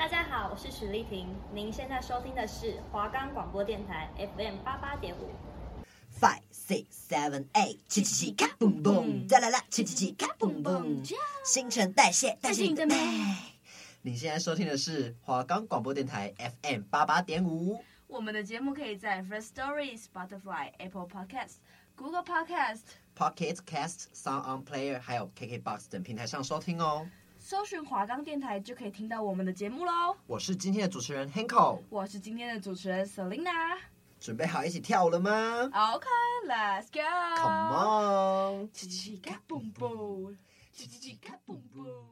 大家好，我是许丽婷，您现在收听的是华冈广播电台 FM 八八点五。Five, six, seven, eight，七七七，咔嘣嘣，再来啦，七七七，咔嘣嘣，新陈代谢，代谢你的美。你现在收听的是华冈广播电台 FM 八八点五。我们的节目可以在 First Story、Spotify、Apple Podcast、Google Podcast、Pocket Cast、Sound On Player，还有 KKBox 等平台上收听哦。搜寻华冈电台就可以听到我们的节目喽。我是今天的主持人 Hanko，我是今天的主持人 Selina。准备好一起跳舞了吗？OK，Let's go。Come on，叽叽嘎嘣嘣，叽叽嘎嘣嘣。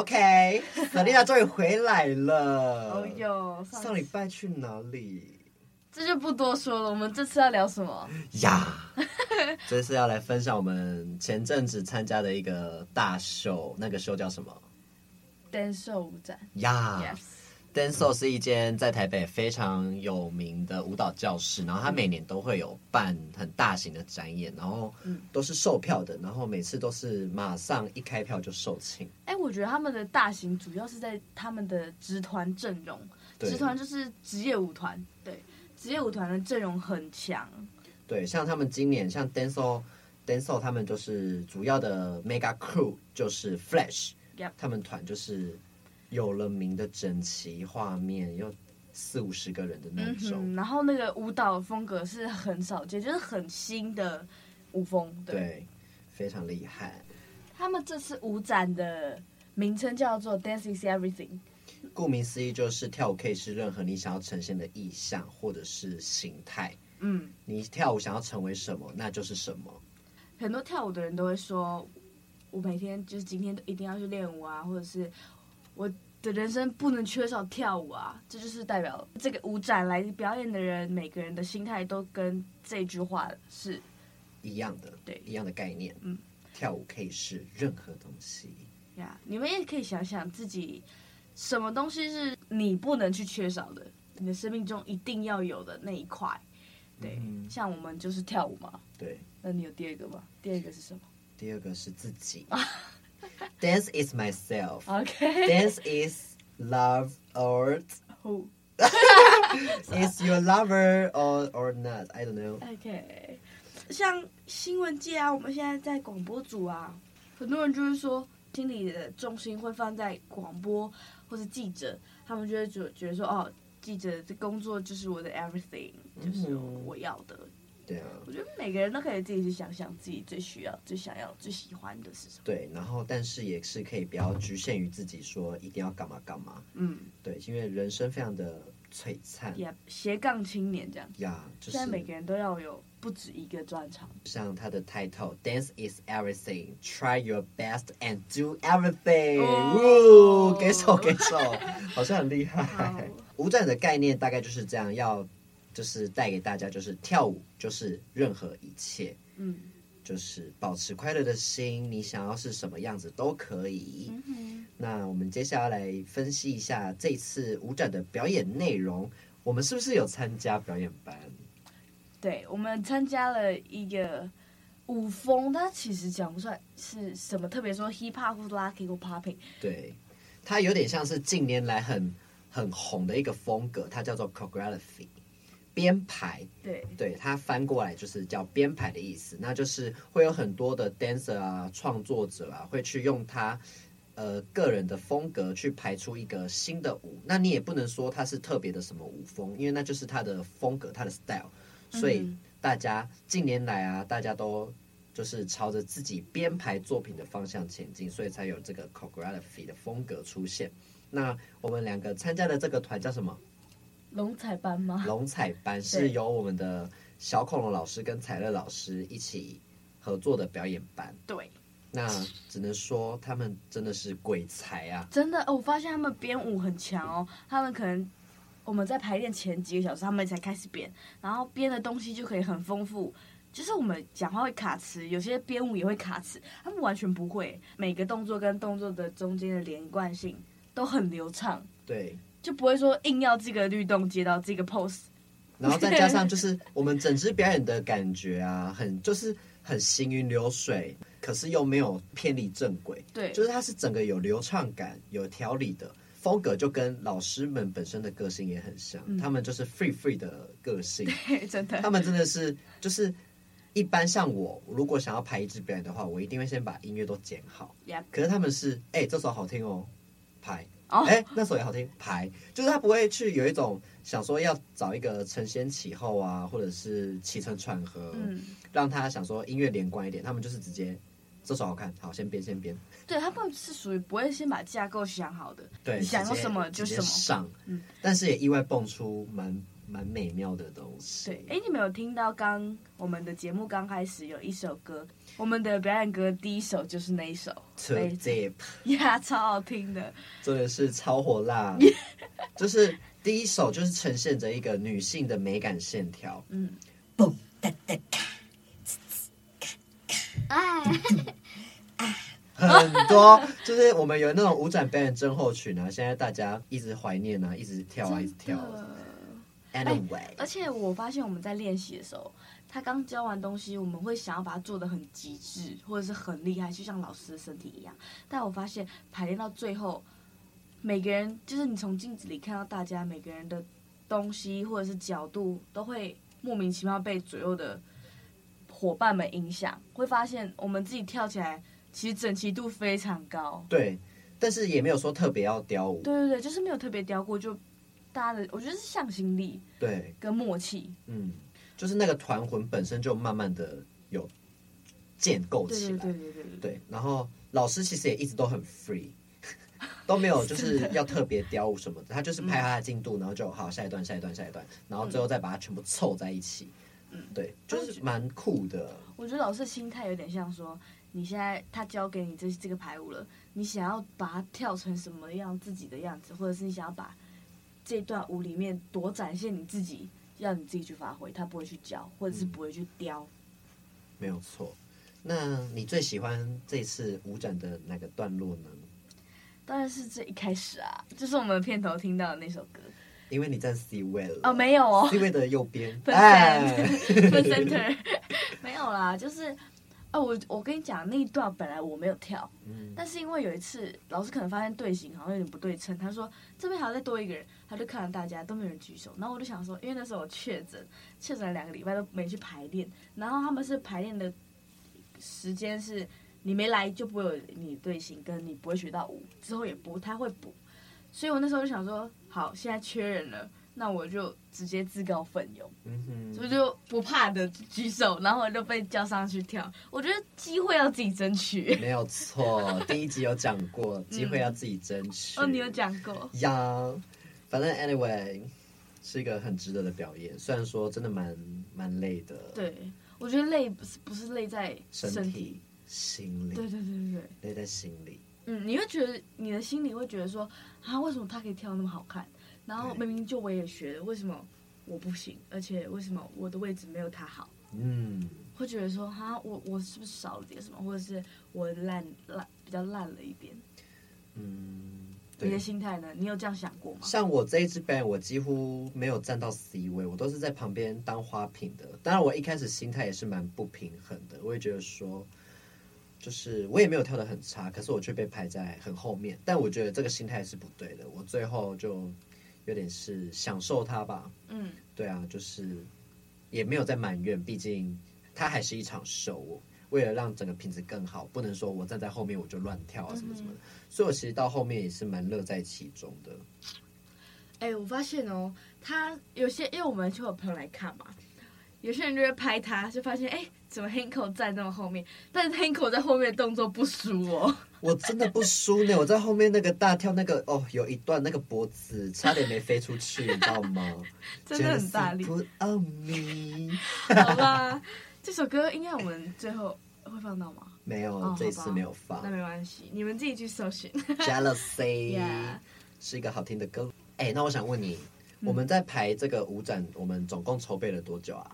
OK，玛丽娜终于回来了。哦哟，上礼拜去哪里？这就不多说了。我们这次要聊什么呀 这次要来分享我们前阵子参加的一个大秀，那个秀叫什么？Denso 舞展。呀。Yes. Denso 是一间在台北非常有名的舞蹈教室，然后它每年都会有办很大型的展演，然后都是售票的，然后每次都是马上一开票就售罄。哎，我觉得他们的大型主要是在他们的职团阵容，职团就是职业舞团，对，职业舞团的阵容很强。对，像他们今年像 Denso 他们就是主要的 Mega Crew 就是 Flash，Yep. 他们团就是。有了名的整齐画面，有四五十个人的那种，嗯，然后那个舞蹈风格是很少见，就是很新的舞风，对，对，非常厉害。他们这次舞展的名称叫做 Dance is Everything，顾名思义就是跳舞可以是任何你想要呈现的意象或者是形态。嗯，你跳舞想要成为什么，那就是什么。很多跳舞的人都会说，我每天就是今天都一定要去练舞啊，或者是我的人生不能缺少跳舞啊。这就是代表这个舞展来表演的人，每个人的心态都跟这句话是一样的，对，一样的概念。嗯，跳舞可以是任何东西呀。Yeah, 你们也可以想想自己，什么东西是你不能去缺少的，你的生命中一定要有的那一块。对，嗯、像我们就是跳舞嘛。对，那你有第二个吗？第二个是什么？第二个是自己。Dance is myself. Okay. Dance is love or who? is your lover or or not? I don't know. Okay. 像新闻界啊，我们现在在广播组啊，很多人就是说，心里的重心会放在广播或者记者，他们就会觉觉得说，哦。记者这工作就是我的 everything，就是我要的。嗯、对啊，我觉得每个人都可以自己去想想自己最需要、最想要、最喜欢的是什么。对，然后但是也是可以不要局限于自己说一定要干嘛干嘛。嗯，对，因为人生非常的璀璨。Yeah, 斜杠青年这样。呀、yeah, 就是，现在每个人都要有不止一个专长。像他的 title，Dance is everything. Try your best and do everything. 哦，给手给手，好像很厉害。舞展的概念大概就是这样，要就是带给大家，就是跳舞就是任何一切，嗯，就是保持快乐的心，你想要是什么样子都可以。嗯哼。那我们接下来来分析一下这次舞展的表演内容，我们是不是有参加表演班？对，我们参加了一个舞风，它其实讲不出来是什么，特别说 hip hop 或 locking 或 popping，对，它有点像是近年来很。很红的一个风格，它叫做 choreography 编排。对，对，它翻过来就是叫编排的意思。那就是会有很多的 dancer 啊、创作者啊，会去用他呃个人的风格去排出一个新的舞。那你也不能说它是特别的什么舞风，因为那就是他的风格、他的 style。所以大家近年来啊，大家都就是朝着自己编排作品的方向前进，所以才有这个 choreography 的风格出现。那我们两个参加的这个团叫什么？龙彩班吗？龙彩班是由我们的小恐龙老师跟彩乐老师一起合作的表演班。对，那只能说他们真的是鬼才啊！真的，哦我发现他们编舞很强哦。他们可能我们在排练前几个小时，他们才开始编，然后编的东西就可以很丰富。就是我们讲话会卡词，有些编舞也会卡词，他们完全不会。每个动作跟动作的中间的连贯性。都很流畅，对，就不会说硬要这个律动接到这个 pose，然后再加上就是我们整支表演的感觉啊，很就是很行云流水，可是又没有偏离正轨，对，就是它是整个有流畅感、有条理的风格，就跟老师们本身的个性也很像，嗯、他们就是 free free 的个性，对，真的，他们真的是就是一般像我，如果想要排一支表演的话，我一定会先把音乐都剪好.可是他们是哎、欸，这首好听哦。排，哎、oh. 欸，那首也好听。排，就是他不会去有一种想说要找一个承先启后啊，或者是起承转合，嗯，让他想说音乐连贯一点。他们就是直接这首好看，好先编先编。对，他们是属于不会先把架构想好的，对，想要什么就什么上。嗯，但是也意外蹦出蛮。蛮美妙的东西。对，哎，你们有听到刚我们的节目刚开始有一首歌，我们的表演歌第一首就是那一首 Deep，呀，超好听的，真的是超火辣，就是第一首就是呈现着一个女性的美感线条，嗯，嘣哒哒咔，哎，很多。就是我们有那种舞展表演症候群啊，现在大家一直怀念啊，一直跳啊，一直跳。而且我发现我们在练习的时候，他刚教完东西，我们会想要把它做的很极致，或者是很厉害，就像老师的身体一样。但我发现排练到最后，每个人就是你从镜子里看到大家每个人的东西或者是角度，都会莫名其妙被左右的伙伴们影响，会发现我们自己跳起来其实整齐度非常高。对，但是也没有说特别要雕舞。对对对，就是没有特别雕过就。大家的，我觉得是向心力，对，跟默契，嗯，就是那个团魂本身就慢慢的有建构起来。对对对对对。对，然后老师其实也一直都很 free，都没有 就是要特别雕舞什么的，他就是拍他的进度，然后就好下一段下一段下一段，然后最后再把它全部凑在一起。嗯，对，就是蛮酷的。我觉得老师的心态有点像说，你现在他教给你这这个排舞了，你想要把它跳成什么样自己的样子，或者是你想要把这段舞里面多展现你自己，让你自己去发挥，他不会去教，或者是不会去雕。嗯，没有错。那你最喜欢这次舞展的哪个段落呢？当然是这一开始啊，就是我们片头听到的那首歌。因为你站 C 位了哦，没有哦，C 位的右边，哎，center，没有啦，就是哦，我我跟你讲那一段本来我没有跳，嗯，但是因为有一次老师可能发现队形好像有点不对称，他说这边还要再多一个人，他就看到大家都没有人举手，然后我就想说，因为那时候我确诊，确诊了两个礼拜都没去排练，然后他们是排练的时间是你没来就不会有你队形，跟你不会学到舞，之后也不太会补。所以我那时候就想说，好，现在缺人了，那我就直接自告奋勇，嗯哼，所以就不怕的举手，然后我就被叫上去跳。我觉得机会要自己争取，没有错。第一集有讲过，机会要自己争取。嗯、哦，你有讲过呀？反正 anyway 是一个很值得的表演，虽然说真的蛮蛮累的。对，我觉得累不是不是累在身体，身体心里。对对对对对，累在心里。嗯，你会觉得你的心里会觉得说啊，为什么他可以跳那么好看？然后明明就我也学了，为什么我不行？而且为什么我的位置没有他好？嗯，会觉得说哈，我我是不是少了点什么，或者是我烂烂比较烂了一点？嗯，你的心态呢？你有这样想过吗？像我这一支表演，我几乎没有站到 C 位，我都是在旁边当花瓶的。当然，我一开始心态也是蛮不平衡的，我也觉得说。就是我也没有跳得很差，可是我却被排在很后面。但我觉得这个心态是不对的。我最后就有点是享受它吧。嗯，对啊，就是也没有在埋怨，毕竟它还是一场秀。我为了让整个品质更好，不能说我站在后面我就乱跳啊什么什么的。嗯、所以我其实到后面也是蛮乐在其中的。哎、欸，我发现哦，他有些因为我们就有朋友来看嘛。有些人就会拍他，就发现哎、欸，怎么 Hanko 站那么后面？但是 Hanko 在后面动作不输哦。我真的不输呢，我在后面那个大跳那个哦，有一段那个脖子差点没飞出去，你知道吗？真的很大力。On me。好吧，这首歌应该我们最后会放到吗？没有，哦、这一次没有放。那没关系，你们自己去搜寻。Jealousy. 是一个好听的歌。哎、欸，那我想问你，嗯、我们在排这个舞展，我们总共筹备了多久啊？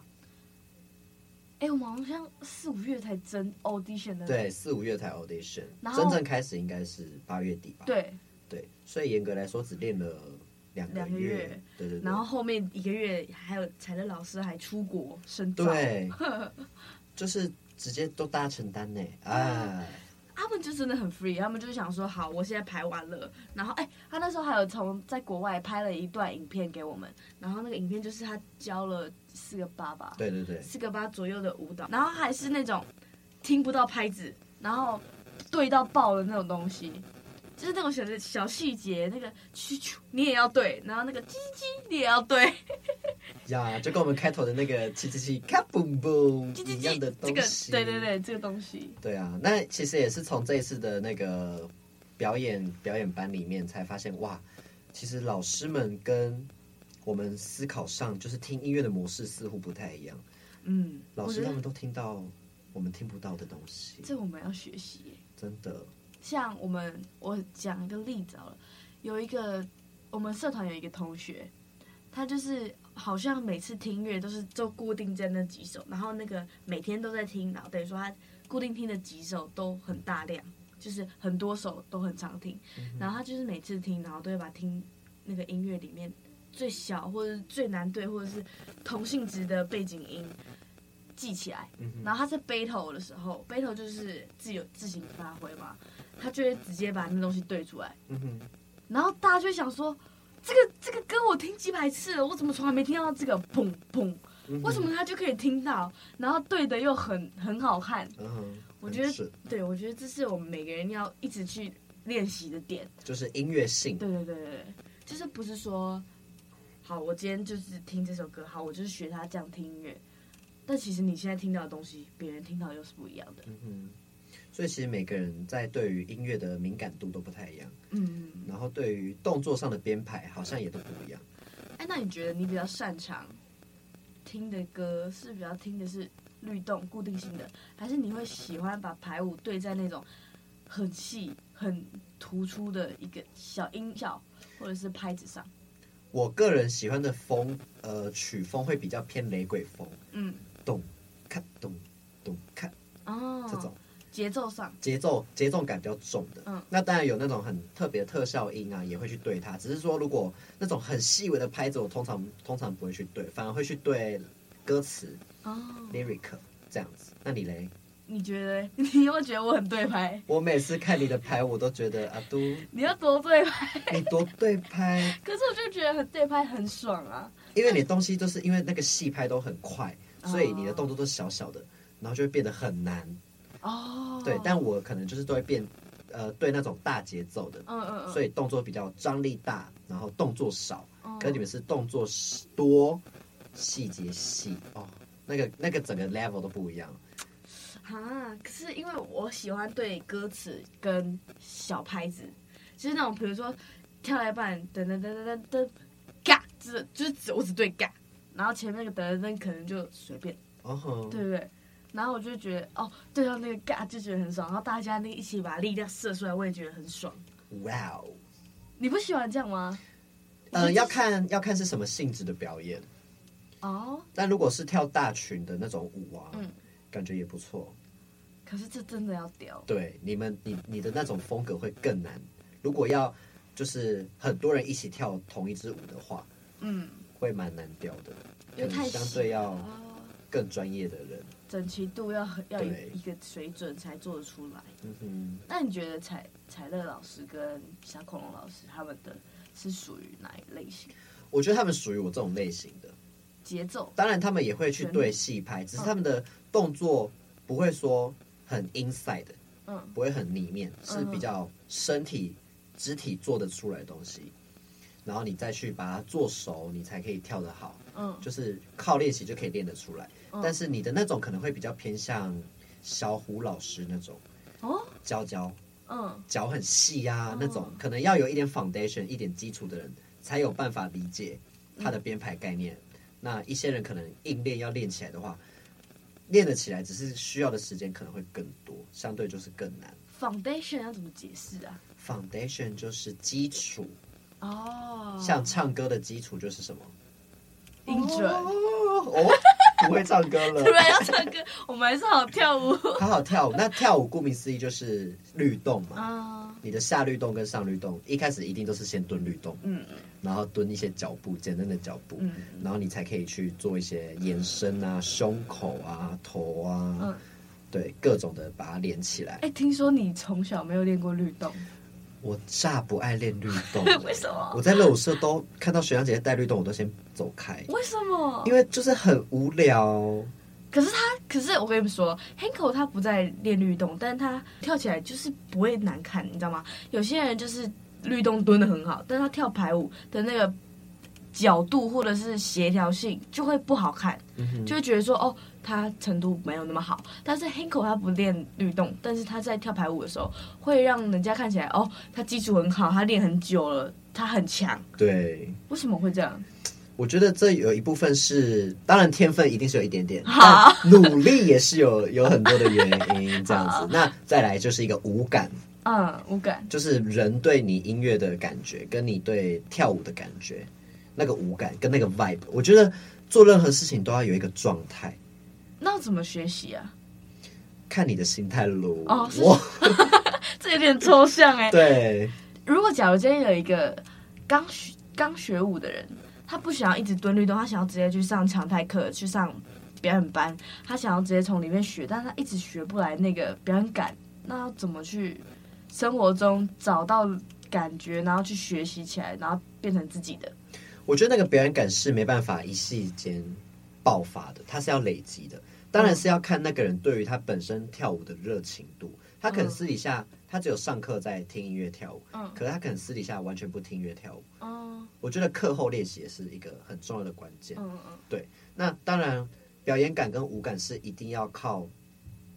哎，我们好像四五月才真 audition 的。对，四五月才 audition，真正开始应该是八月底吧。对对，所以严格来说只练了两个月。对对对。然后后面一个月还有才乐老师还出国深造。对，就是直接都大家承担呢。啊。他们就真的很 free，他们就是想说，好，我现在排完了，然后哎，他那时候还有从在国外拍了一段影片给我们，然后那个影片就是他教了四个八吧，对对对，四个八左右的舞蹈，然后还是那种听不到拍子，然后对到爆的那种东西。就是那种小的小细节，那个啾啾你也要对，然后那个叽叽你也要对。呀，就跟我们开头的那个叽叽叽咔嘣嘣一样的东西。这个、对对对，这个东西。对啊，那其实也是从这一次的那个表演表演班里面才发现，哇，其实老师们跟我们思考上就是听音乐的模式似乎不太一样。嗯，老师他们都听到我们听不到的东西。这我们要学习。真的。像我们，我讲一个例子好了，有一个我们社团有一个同学，他就是好像每次听音乐都是就固定在那几首，然后那个每天都在听，然后等于说他固定听的几首都很大量，就是很多首都很常听，然后他就是每次听，然后都会把听那个音乐里面最小或者是最难对或者是同性质的背景音记起来，然后他在 battle 的时候，battle 就是自由自行发挥嘛。他就会直接把那东西对出来，嗯、哼然后大家就会想说，这个这个歌我听几百次了，我怎么从来没听到这个砰砰？为什么他就可以听到？然后对的又很很好看。我觉得，对，我觉得这是我们每个人要一直去练习的点，就是音乐性。对对对对，就是不是说，好，我今天就是听这首歌，好，我就是学他这样听音乐。但其实你现在听到的东西，别人听到又是不一样的。所以其实每个人在对于音乐的敏感度都不太一样。嗯，然后对于动作上的编排好像也都不一样。哎，那你觉得你比较擅长听的歌是比较听的是律动固定性的，还是你会喜欢把排舞对在那种很细很突出的一个小音效或者是拍子上？我个人喜欢的风，呃，曲风会比较偏雷鬼风，嗯，咚，看，咚，咚，看，哦，这种节奏上，节奏节奏感比较重的，嗯，那当然有那种很特别的特效音啊，也会去对它。只是说，如果那种很细微的拍子，我通常通常不会去对，反而会去对歌词，哦，lyric 这样子。那你嘞？你觉得？你有没有觉得我很对拍？我每次看你的拍，我都觉得阿都，你要多对拍，你多对拍。可是我就觉得很对拍很爽啊，因为你东西都是因为那个细拍都很快，所以你的动作都小小的，然后就会变得很难。哦，对，但我可能就是都会变，呃，对那种大节奏的，嗯嗯嗯，所以动作比较张力大，然后动作少。嗯可你们是动作多，细节细哦，那个那个整个 level 都不一样。啊，可是因为我喜欢对歌词跟小拍子，就是那种比如说跳一半噔噔噔噔噔噔，嘎，就是就是只我只对嘎，然后前面那个噔噔噔可能就随便，哦吼，对不对？然后我就觉得哦，对到那个嘎就觉得很爽，然后大家那一起把力量射出来，我也觉得很爽。哇哦，你不喜欢这样吗？呃，要看要看是什么性质的表演。哦，但如果是跳大群的那种舞啊，嗯感觉也不错。可是这真的要屌，对，你们你你的那种风格会更难。如果要就是很多人一起跳同一支舞的话，嗯，会蛮难调的，因为太相对要哦更专业的人。整齐度要要有一个水准才做得出来。嗯哼，那你觉得彩彩乐老师跟小恐龙老师他们的是属于哪一类型？我觉得他们属于我这种类型的。节奏当然，他们也会去对戏拍，只是他们的动作不会说很 inside 的，嗯不会很里面，是比较身体肢体做得出来的东西。然后你再去把它做熟，你才可以跳得好。嗯，就是靠练习就可以练得出来。嗯但是你的那种可能会比较偏向小虎老师那种哦，娇娇嗯脚很细啊、哦那种，可能要有一点 foundation 一点基础的人才有办法理解他的编排概念。那一些人可能硬练要练起来的话，练得起来，只是需要的时间可能会更多，相对就是更难。，foundation 要怎么解释啊？foundation 就是基础，哦，像唱歌的基础就是什么？音准。哦，哦不会唱歌了 突。然要唱歌，我们还是好好跳舞好好跳舞。那跳舞顾名思义就是律动嘛。啊。你的下律动跟上律动，一开始一定都是先蹲律动，嗯然后蹲一些脚步，简单的脚步，嗯然后你才可以去做一些延伸啊、胸口啊、头啊，嗯。对，各种的把它连起来。哎，听说你从小没有练过律动，我煞不爱练律动，为什么我在热舞社都看到学长姐姐带律动，我都先走开，为什么？因为就是很无聊。可是他，可是我跟你们说，Hanko 他不在练律动，但是他跳起来就是不会难看，你知道吗？有些人就是律动蹲的很好，但他跳排舞的那个角度或者是协调性就会不好看，嗯就会觉得说哦，他程度没有那么好。但是 Hanko 他不练律动，但是他在跳排舞的时候，会让人家看起来哦，他基础很好，他练很久了，他很强。对，为什么会这样？我觉得这有一部分是，当然天分一定是有一点点，好但努力也是有有很多的原因这样子。那再来就是一个舞感，嗯，舞感。就是人对你音乐的感觉，跟你对跳舞的感觉，那个舞感跟那个 vibe，我觉得做任何事情都要有一个状态，那要怎么学习啊？看你的心态喽。哦是我 这有点抽象哎。对，如果假如今天有一个刚学刚学舞的人，他不想要一直蹲律动，他想要直接去上常态课，去上表演班，他想要直接从里面学，但是他一直学不来那个表演感，那要怎么去生活中找到感觉，然后去学习起来，然后变成自己的？我觉得那个表演感是没办法一夕间爆发的，它是要累积的。当然是要看那个人对于他本身跳舞的热情度。他可能私底下他只有上课在听音乐跳舞，嗯可是他可能私底下完全不听音乐跳舞。嗯我觉得课后练习也是一个很重要的关键。嗯嗯那当然，表演感跟舞感是一定要靠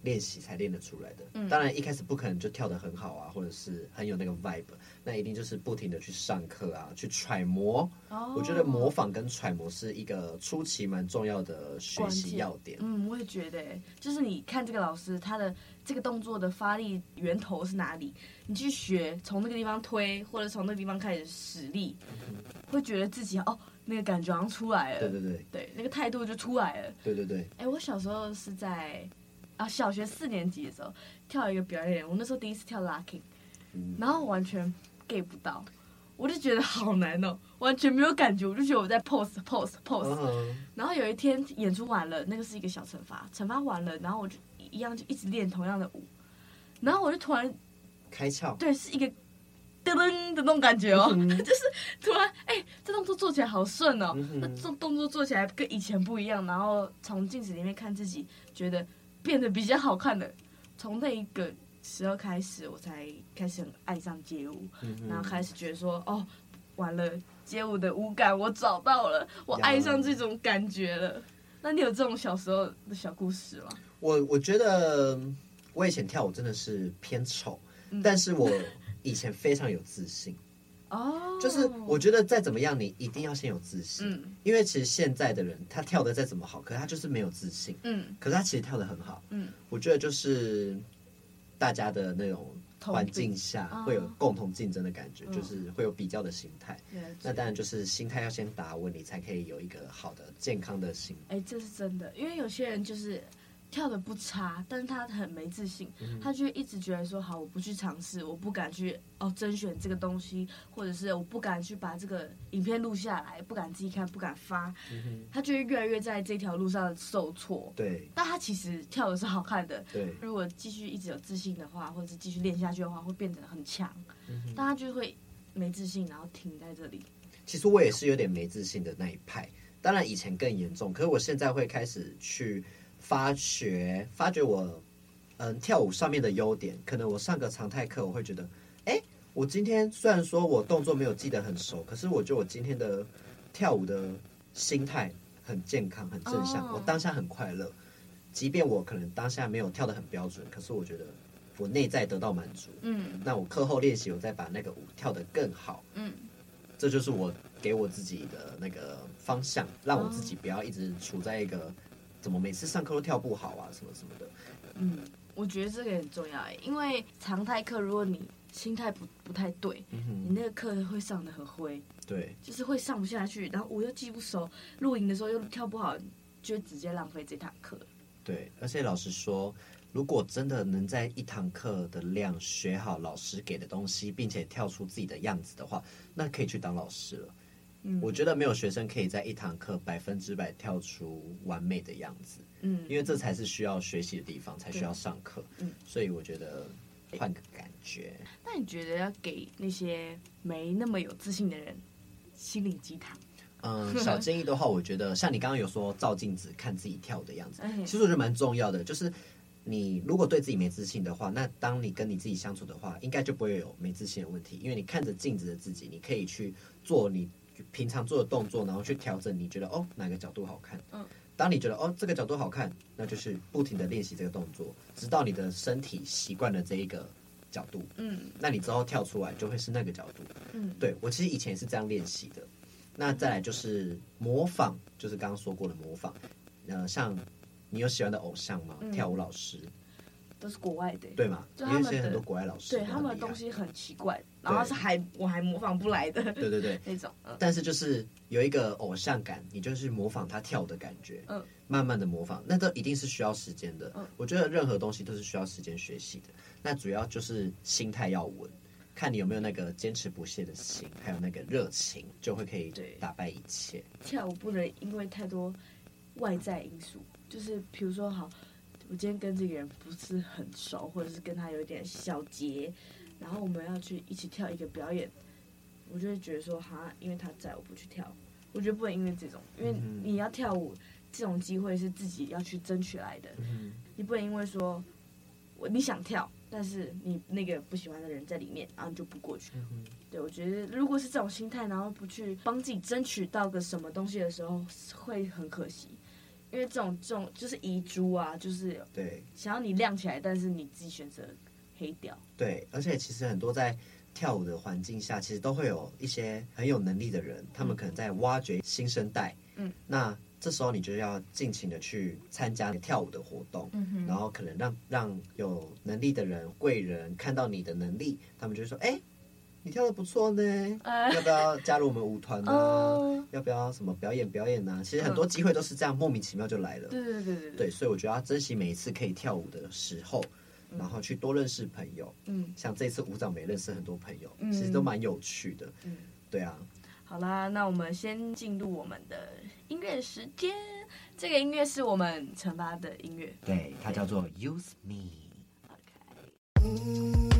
练习才练得出来的。嗯，当然一开始不可能就跳得很好啊，或者是很有那个 vibe，那一定就是不停的去上课啊，去揣摩。哦，我觉得模仿跟揣摩是一个初期蛮重要的学习要点。嗯，我也觉得，就是你看这个老师他的这个动作的发力源头是哪里，你去学，从那个地方推，或者从那个地方开始使力，嗯，会觉得自己哦。那个感觉好像出来了，对对对，对那个态度就出来了，对对对。哎，我小时候是在啊小学四年级的时候跳一个表演，我那时候第一次跳 locking，嗯，然后完全 get 不到，我就觉得好难哦，完全没有感觉，我就觉得我在 pose pose pose。Uh-huh. 然后有一天演出完了，那个是一个小惩罚，惩罚完了，然后我就一样就一直练同样的舞，然后我就突然开窍，对，是一个。噔噔的那种感觉哦，嗯、就是突然哎、欸，这动作做起来好顺哦，那、嗯、这动作做起来跟以前不一样。然后从镜子里面看自己，觉得变得比较好看的。从那一个时候开始，我才开始很爱上街舞、嗯，然后开始觉得说，哦，完了，街舞的舞感我找到了，我爱上这种感觉了。那你有这种小时候的小故事吗？我我觉得我以前跳舞真的是偏丑、嗯，但是我。以前非常有自信，哦、oh，就是我觉得再怎么样，你一定要先有自信，嗯，因为其实现在的人他跳的再怎么好，可是他就是没有自信，嗯，可是他其实跳的很好，嗯，我觉得就是大家的那种环境下会有共同竞争的感觉，就是会有比较的心态，那当然就是心态要先打稳，你才可以有一个好的健康的心。哎，这是真的，因为有些人就是。跳的不差，但是他很没自信，嗯、他就一直觉得说好，我不去尝试，我不敢去哦甄选这个东西，或者是我不敢去把这个影片录下来，不敢自己看，不敢发，嗯、他就会越来越在这条路上受挫。对，但他其实跳的是好看的。对，如果继续一直有自信的话，或者是继续练下去的话，会变得很强。嗯，但他就会没自信，然后停在这里。其实我也是有点没自信的那一派，当然以前更严重，可是我现在会开始去。发掘发掘我，嗯，跳舞上面的优点。可能我上个常态课，我会觉得，哎，我今天虽然说我动作没有记得很熟，可是我觉得我今天的跳舞的心态很健康、很正向，oh. 我当下很快乐。即便我可能当下没有跳得很标准，可是我觉得我内在得到满足。嗯，那我课后练习，我再把那个舞跳得更好。嗯，这就是我给我自己的那个方向，让我自己不要一直处在一个。怎么每次上课都跳不好啊？什么什么的。嗯，我觉得这个很重要哎，因为常态课如果你心态不不太对，嗯，你那个课会上的很灰。对，就是会上不下去，然后我又记不熟，录影的时候又跳不好，就直接浪费这堂课。对，而且老实说，如果真的能在一堂课的量学好老师给的东西，并且跳出自己的样子的话，那可以去当老师了。嗯，我觉得没有学生可以在一堂课百分之百跳出完美的样子。嗯，因为这才是需要学习的地方，才需要上课。嗯，所以我觉得换个感觉。那你觉得要给那些没那么有自信的人心灵鸡汤？嗯，小建议的话，我觉得像你刚刚有说照镜子看自己跳的样子，其实我觉得蛮重要的。就是你如果对自己没自信的话，那当你跟你自己相处的话，应该就不会有没自信的问题。因为你看着镜子的自己，你可以去做你。平常做的动作，然后去调整，你觉得哦哪个角度好看？嗯，当你觉得哦这个角度好看，那就是不停的练习这个动作，直到你的身体习惯了这一个角度。嗯，那你之后跳出来就会是那个角度。嗯，对，我其实以前也是这样练习的。那再来就是模仿，就是刚刚说过的模仿。呃，像你有喜欢的偶像吗？嗯，跳舞老师。都是国外的，对嘛？因为现在很多国外老师，对他们的东西很奇怪，然后是还我还模仿不来的，对对对，那种。但是就是有一个偶像感，你就是模仿他跳的感觉，嗯，慢慢的模仿，那都一定是需要时间的。嗯，我觉得任何东西都是需要时间学习的。那主要就是心态要稳，看你有没有那个坚持不懈的心，还有那个热情，就会可以打败一切。跳舞不能因为太多外在因素，就是比如说好。我今天跟这个人不是很熟，或者是跟他有点小结，然后我们要去一起跳一个表演，我就会觉得说，哈，因为他在，我不去跳。我觉得不能因为这种，因为你要跳舞，这种机会是自己要去争取来的，你不能因为说我你想跳，但是你那个不喜欢的人在里面，然后你就不过去。对，我觉得如果是这种心态，然后不去帮自己争取到个什么东西的时候，会很可惜。因为这种这种就是遗珠啊，就是对，想要你亮起来，但是你自己选择黑掉。对，而且其实很多在跳舞的环境下，其实都会有一些很有能力的人，他们可能在挖掘新生代。嗯，那这时候你就要尽情的去参加你跳舞的活动，然后可能让让有能力的人贵人看到你的能力，他们就会说：“哎，你跳的不错呢，呃、要不要加入我们舞团呢、要不要什么表演表演呢、啊？”其实很多机会都是这样莫名其妙就来了。对对对对对，对，所以我觉得要珍惜每一次可以跳舞的时候，然后去多认识朋友。嗯，像这次舞蹈没认识很多朋友，嗯、其实都蛮有趣的。嗯，对啊。好啦，那我们先进入我们的音乐时间。这个音乐是我们惩罚的音乐，对，它叫做 Use Me。OK。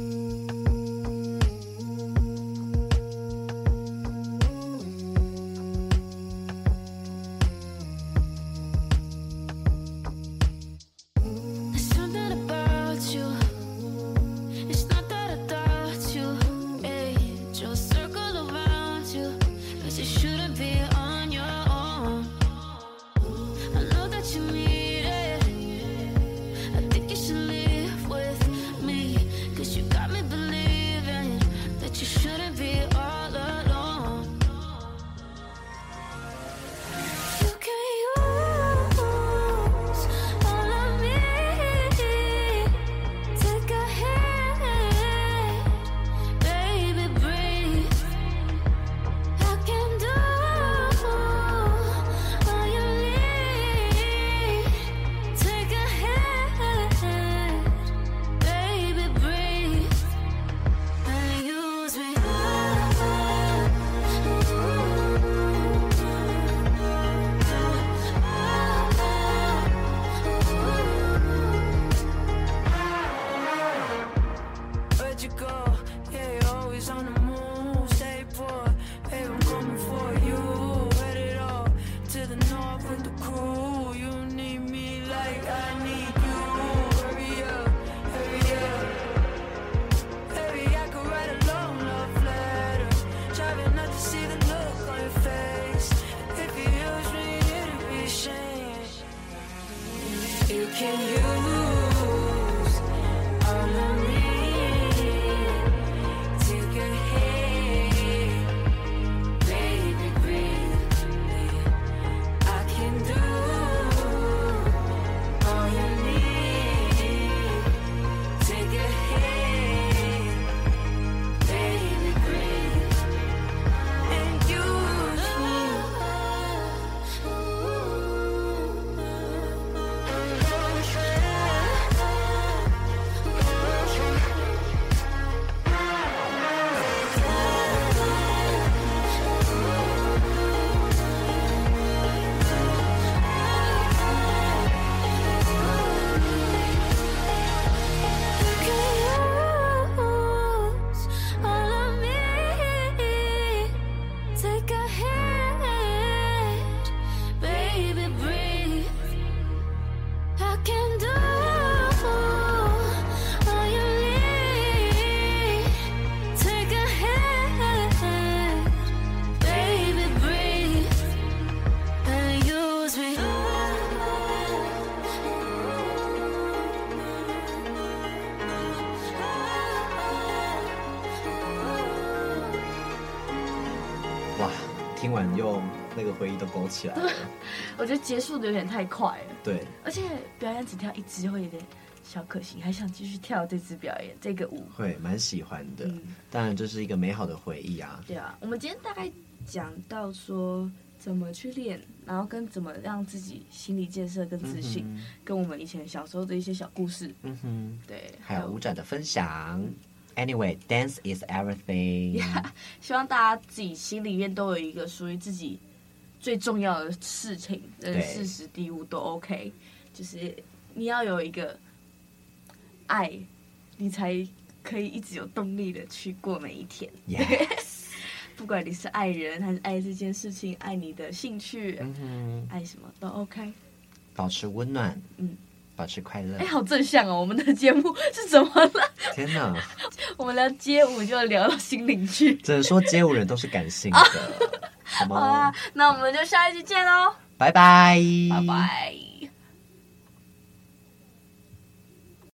回忆都勾起来了，我觉得结束的有点太快了。对，而且表演只跳一支会有点小可惜，还想继续跳这支表演这个舞，会蛮喜欢的。嗯、当然这是一个美好的回忆啊。对啊，我们今天大概讲到说怎么去练，然后跟怎么让自己心理建设跟自信，嗯、跟我们以前小时候的一些小故事。嗯哼，对，还有舞展的分享。Anyway, dance is everything. Yeah, 希望大家自己心里面都有一个属于自己最重要的事情，人事实地物都 OK。就是你要有一个爱，你才可以一直有动力的去过每一天。Yes，不管你是爱人还是爱这件事情，爱你的兴趣，爱什么都 OK。保持温暖，嗯。保持快乐。哎，好正向哦！我们的节目是怎么了？天哪！我们聊街舞就聊到心灵去。只能说街舞人都是感性的，好吗？好啦，那我们就下一期见喽，拜拜，拜拜。